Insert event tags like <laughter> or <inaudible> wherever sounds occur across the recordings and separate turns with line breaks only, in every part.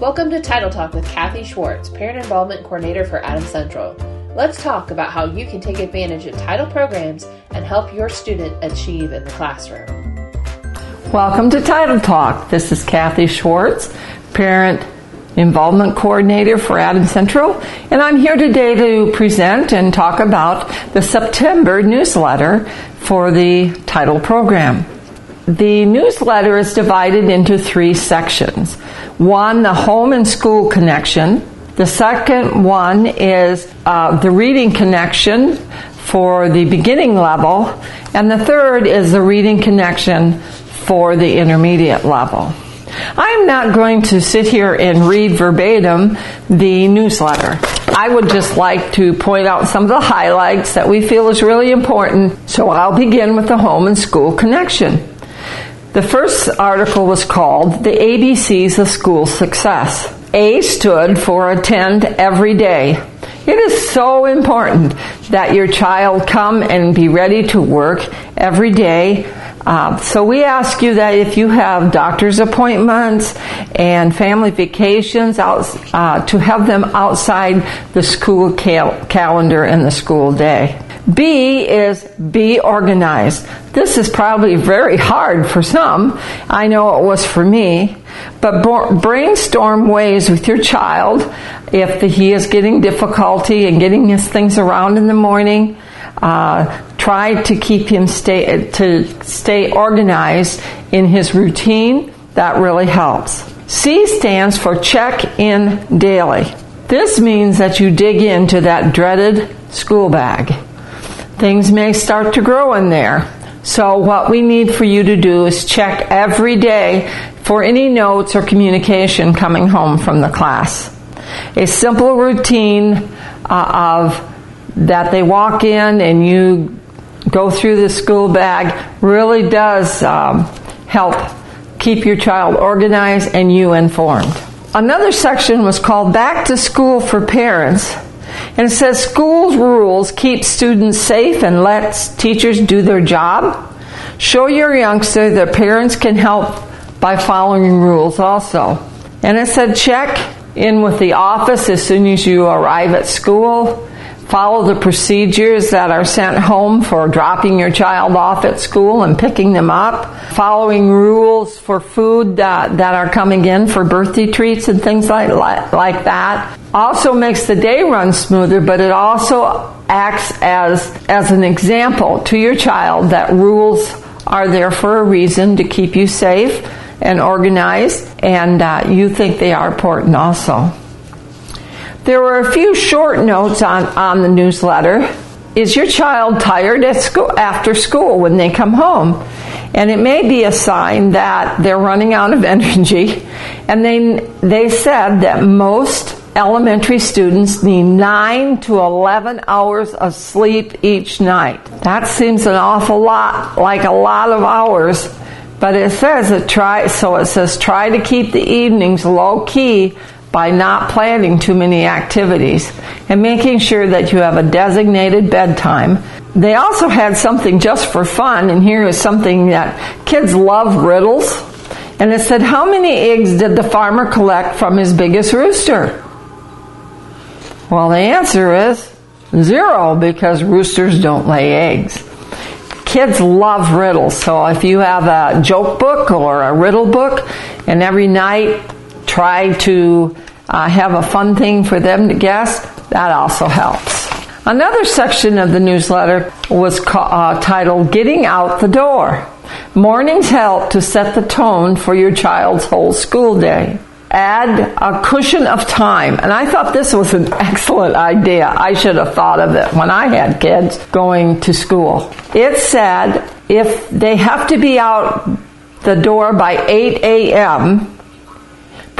Welcome to Title Talk with Kathy Schwartz, Parent Involvement Coordinator for Adams Central. Let's talk about how you can take advantage of title programs and help your student achieve in the classroom.
Welcome to Title Talk. This is Kathy Schwartz, Parent Involvement Coordinator for Adams Central, and I'm here today to present and talk about the September newsletter for the title program. The newsletter is divided into three sections. One, the home and school connection. The second one is uh, the reading connection for the beginning level. And the third is the reading connection for the intermediate level. I'm not going to sit here and read verbatim the newsletter. I would just like to point out some of the highlights that we feel is really important. So I'll begin with the home and school connection. The first article was called The ABCs of School Success. A stood for attend every day. It is so important that your child come and be ready to work every day. Uh, so we ask you that if you have doctor's appointments and family vacations out, uh, to have them outside the school cal- calendar and the school day. B is be organized. This is probably very hard for some. I know it was for me. But brainstorm ways with your child if the, he is getting difficulty in getting his things around in the morning. Uh, try to keep him stay to stay organized in his routine. That really helps. C stands for check in daily. This means that you dig into that dreaded school bag things may start to grow in there. So what we need for you to do is check every day for any notes or communication coming home from the class. A simple routine uh, of that they walk in and you go through the school bag really does um, help keep your child organized and you informed. Another section was called Back to School for Parents and it says schools rules keep students safe and lets teachers do their job. Show your youngster that parents can help by following rules also. And it said check in with the office as soon as you arrive at school follow the procedures that are sent home for dropping your child off at school and picking them up, following rules for food that, that are coming in for birthday treats and things like, like, like that. Also makes the day run smoother, but it also acts as, as an example to your child that rules are there for a reason to keep you safe and organized, and uh, you think they are important also. There were a few short notes on, on the newsletter. Is your child tired at school after school when they come home? And it may be a sign that they're running out of <laughs> energy. And they, they said that most elementary students need 9 to 11 hours of sleep each night. That seems an awful lot, like a lot of hours. But it says it try, so it says try to keep the evenings low key by not planning too many activities and making sure that you have a designated bedtime. They also had something just for fun, and here is something that kids love riddles. And it said, How many eggs did the farmer collect from his biggest rooster? Well, the answer is zero because roosters don't lay eggs. Kids love riddles, so if you have a joke book or a riddle book, and every night try to uh, have a fun thing for them to guess, that also helps. Another section of the newsletter was uh, titled Getting Out the Door. Mornings help to set the tone for your child's whole school day. Add a cushion of time. And I thought this was an <laughs> excellent idea. I should have thought of it when I had kids going to school. It said if they have to be out the door by 8 a.m.,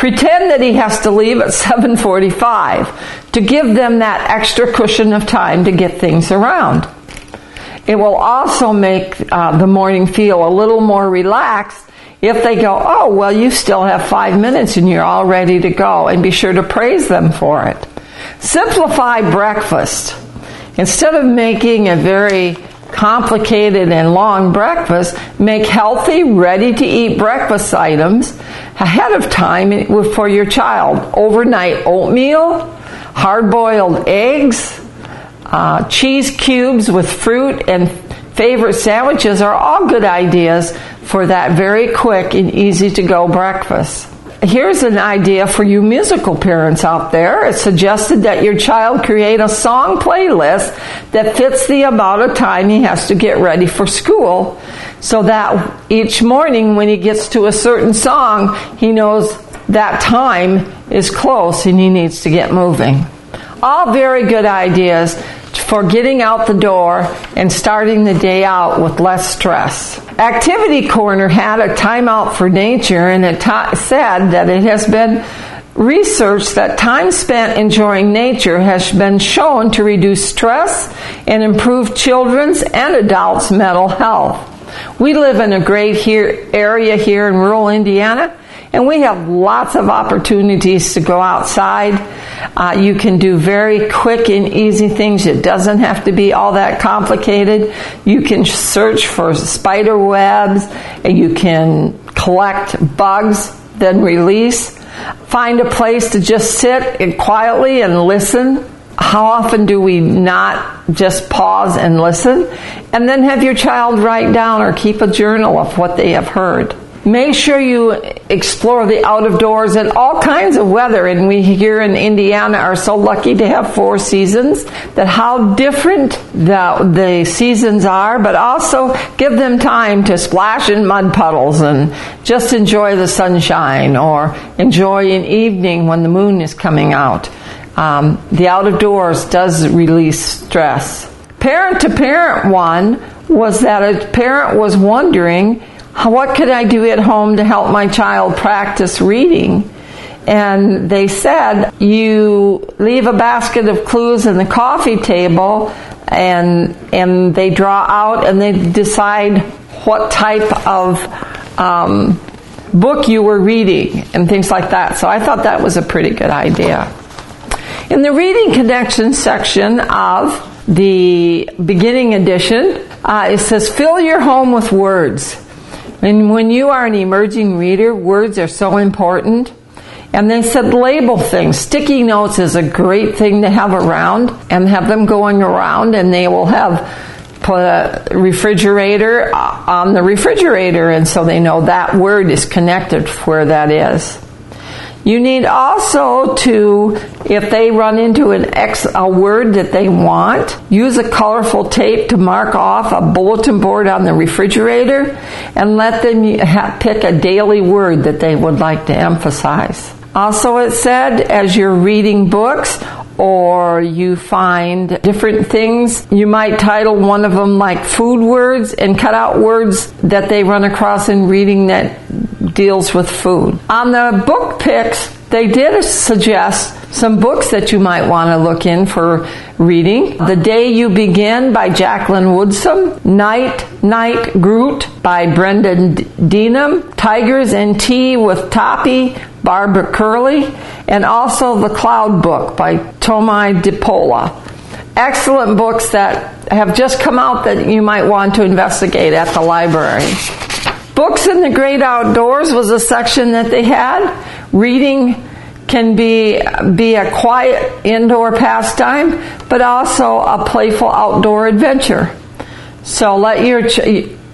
Pretend that he has to leave at 7:45 to give them that extra cushion of time to get things around. It will also make uh, the morning feel a little more relaxed if they go, oh, well, you still have five minutes and you're all ready to go, and be sure to praise them for it. Simplify breakfast. Instead of making a very complicated and long breakfast, make healthy, ready to eat breakfast items ahead of time for your child. Overnight oatmeal, hard boiled eggs, uh, cheese cubes with fruit, and favorite sandwiches are all good ideas for that very quick and easy to go breakfast. Here's an idea for you musical parents out there. It's suggested that your child create a song playlist that fits the amount of time he has to get ready for school so that each morning when he gets to a certain song, he knows that time is close and he needs to get moving. All very good ideas for getting out the door and starting the day out with less stress. Activity Corner had a timeout for nature and it ta- said that it has been researched that time spent enjoying nature has been shown to reduce stress and improve children's and adults' mental health. We live in a great here, area here in rural Indiana and we have lots of opportunities to go outside. Uh, you can do very quick and easy things. It doesn't have to be all that complicated. You can search for spider webs. And you can collect bugs, then release. Find a place to just sit and quietly and listen how often do we not just pause and listen? And then have your child write down or keep a journal of what they have heard. Make sure you explore the out of doors in all kinds of weather. And we here in Indiana are so lucky to have four seasons that how different the, the seasons are, but also give them time to splash in mud puddles and just enjoy the sunshine or enjoy an evening when the moon is coming out. Um, the out of doors does release stress. Parent to parent one was that a parent was wondering what could I do at home to help my child practice reading? And they said, you leave a basket of clues in the coffee table and, and they draw out and they decide what type of um, book you were reading and things like that. So I thought that was a pretty good idea. In the reading connection section of the beginning edition, uh, it says, fill your home with words. And when you are an emerging reader, words are so important. And they said label things. Sticky notes is a great thing to have around and have them going around and they will have put a refrigerator on the refrigerator and so they know that word is connected where that is. You need also to, if they run into an X, a word that they want, use a colorful tape to mark off a bulletin board on the refrigerator and let them pick a daily word that they would like to emphasize. Also, it said as you're reading books or you find different things, you might title one of them like food words and cut out words that they run across in reading that deals with food. On the book picks, they did suggest some books that you might want to look in for reading. The Day You Begin by Jacqueline Woodson, Night Night Groot by Brendan Deneen, Tigers and Tea with Toppy, Barbara Kerley, and also The Cloud Book by Tomie dePaola. Excellent books that have just come out that you might want to investigate at the library. Books in the Great Outdoors was a section that they had. Reading can be be a quiet indoor pastime, but also a playful outdoor adventure. So let your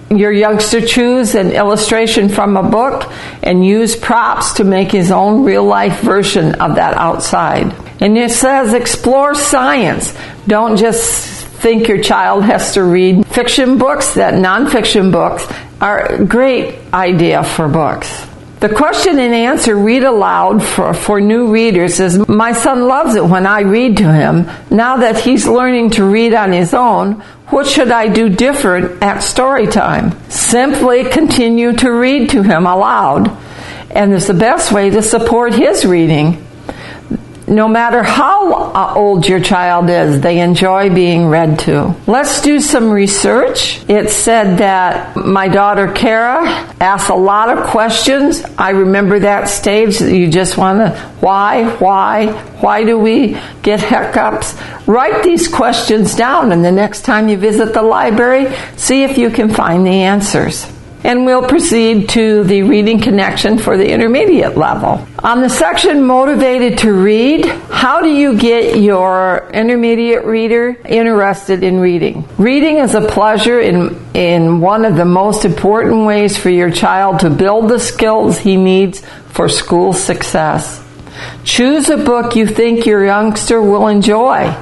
your youngster choose an illustration from a book and use props to make his own real life version of that outside. And it says explore science. Don't just think your child has to read fiction books, that nonfiction books are a great idea for books. The question and answer read aloud for, for new readers is My son loves it when I read to him. Now that he's learning to read on his own, what should I do different at story time? Simply continue to read to him aloud, and it's the best way to support his reading. No matter how uh, old your child is, they enjoy being read to. Let's do some research. It said that my daughter Kara asked a lot of questions. I remember that stage that you just want to, why, why, why do we get hiccups? Write these questions down and the next time you visit the library, see if you can find the answers and we'll proceed to the reading connection for the intermediate level. On the section motivated to read, how do you get your intermediate reader interested in reading? Reading is a pleasure in, in one of the most important ways for your child to build the skills he needs for school success. Choose a book you think your youngster will enjoy.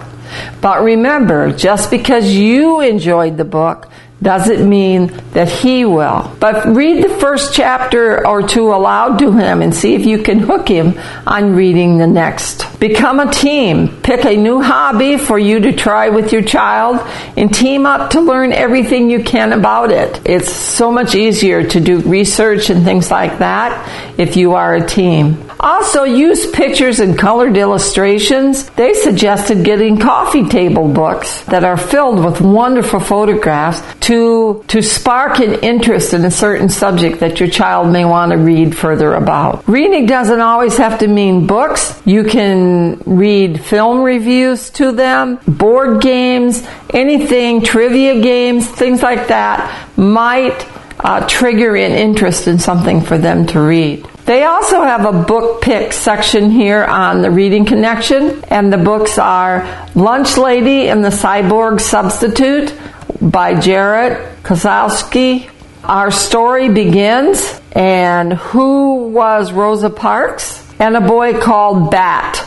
But remember, just because you enjoyed the book doesn't mean that he will. But read the first chapter or two aloud to him and see if you can hook him on reading the next. Become a team. Pick a new hobby for you to try with your child and team up to learn everything you can about it. It's so much easier to do research and things like that if you are a team. Also, use pictures and colored illustrations. They suggested getting coffee table books that are filled with wonderful photographs to, to spark an interest in a certain subject that your child may want to read further about. Reading doesn't always have to mean books. You can read film reviews to them, board games, anything, trivia games, things like that might uh, trigger an interest in something for them to read. They also have a book pick section here on the Reading Connection, and the books are Lunch Lady and the Cyborg Substitute by Jarrett Kozlowski. Our story begins, and Who Was Rosa Parks? and a boy called Bat.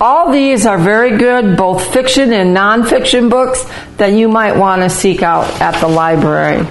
All these are very good, both fiction and nonfiction books that you might want to seek out at the library.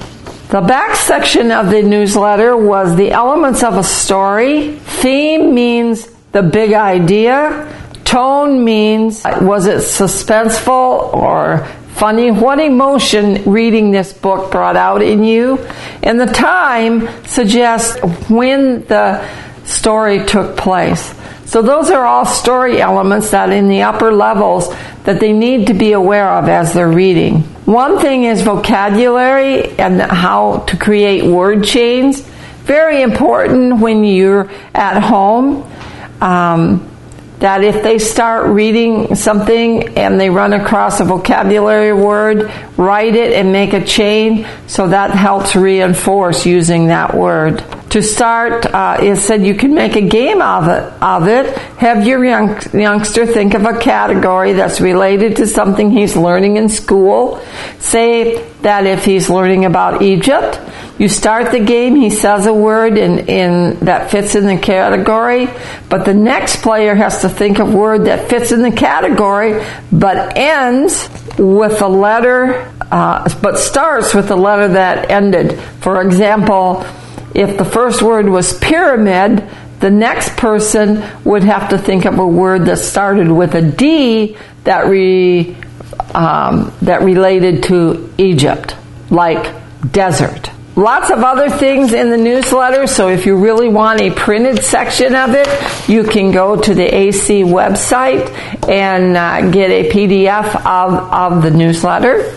The back section of the newsletter was the elements of a story. Theme means the big idea. Tone means was it suspenseful or funny? What emotion reading this book brought out in you? And the time suggests when the story took place. So those are all story elements that in the upper levels that they need to be aware of as they're reading. One thing is vocabulary and how to create word chains. Very important when you're at home. Um, that if they start reading something and they run across a vocabulary word, write it and make a chain so that helps reinforce using that word. To start, uh, it said you can make a game of it. Of it, have your young, youngster think of a category that's related to something he's learning in school. Say that if he's learning about Egypt, you start the game, he says a word in, in, that fits in the category, but the next player has to think of word that fits in the category, but ends with a letter, uh, but starts with the letter that ended. For example, if the first word was pyramid, the next person would have to think of a word that started with a D that re, um, that related to Egypt, like desert. Lots of other things in the newsletter, so if you really want a printed section of it, you can go to the AC website and uh, get a PDF of, of the newsletter.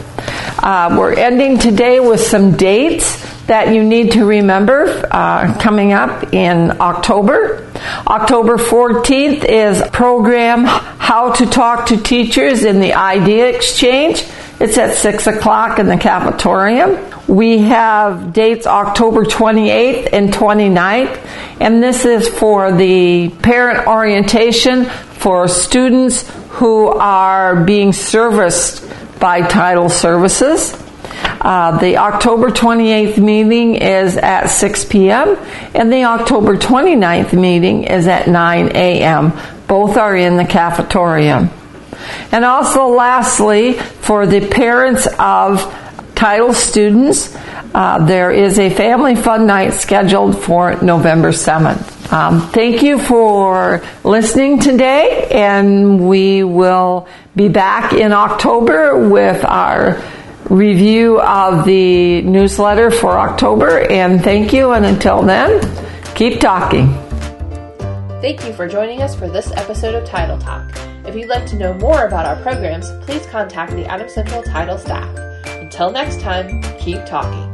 Uh, we're ending today with some dates that you need to remember uh, coming up in October. October 14th is program How to Talk to Teachers in the Idea Exchange. It's at 6 o'clock in the cafetorium. We have dates October 28th and 29th, and this is for the parent orientation for students who are being serviced by Title Services. Uh, the October 28th meeting is at 6 p.m. and the October 29th meeting is at 9 a.m. Both are in the cafetorium. And also, lastly, for the parents of title students, uh, there is a family fun night scheduled for November 7th. Um, thank you for listening today, and we will be back in October with our review of the newsletter for October. And thank you, and until then, keep talking.
Thank you for joining us for this episode of Title Talk. If you'd like to know more about our programs, please contact the Adam Central Title staff. Until next time, keep talking.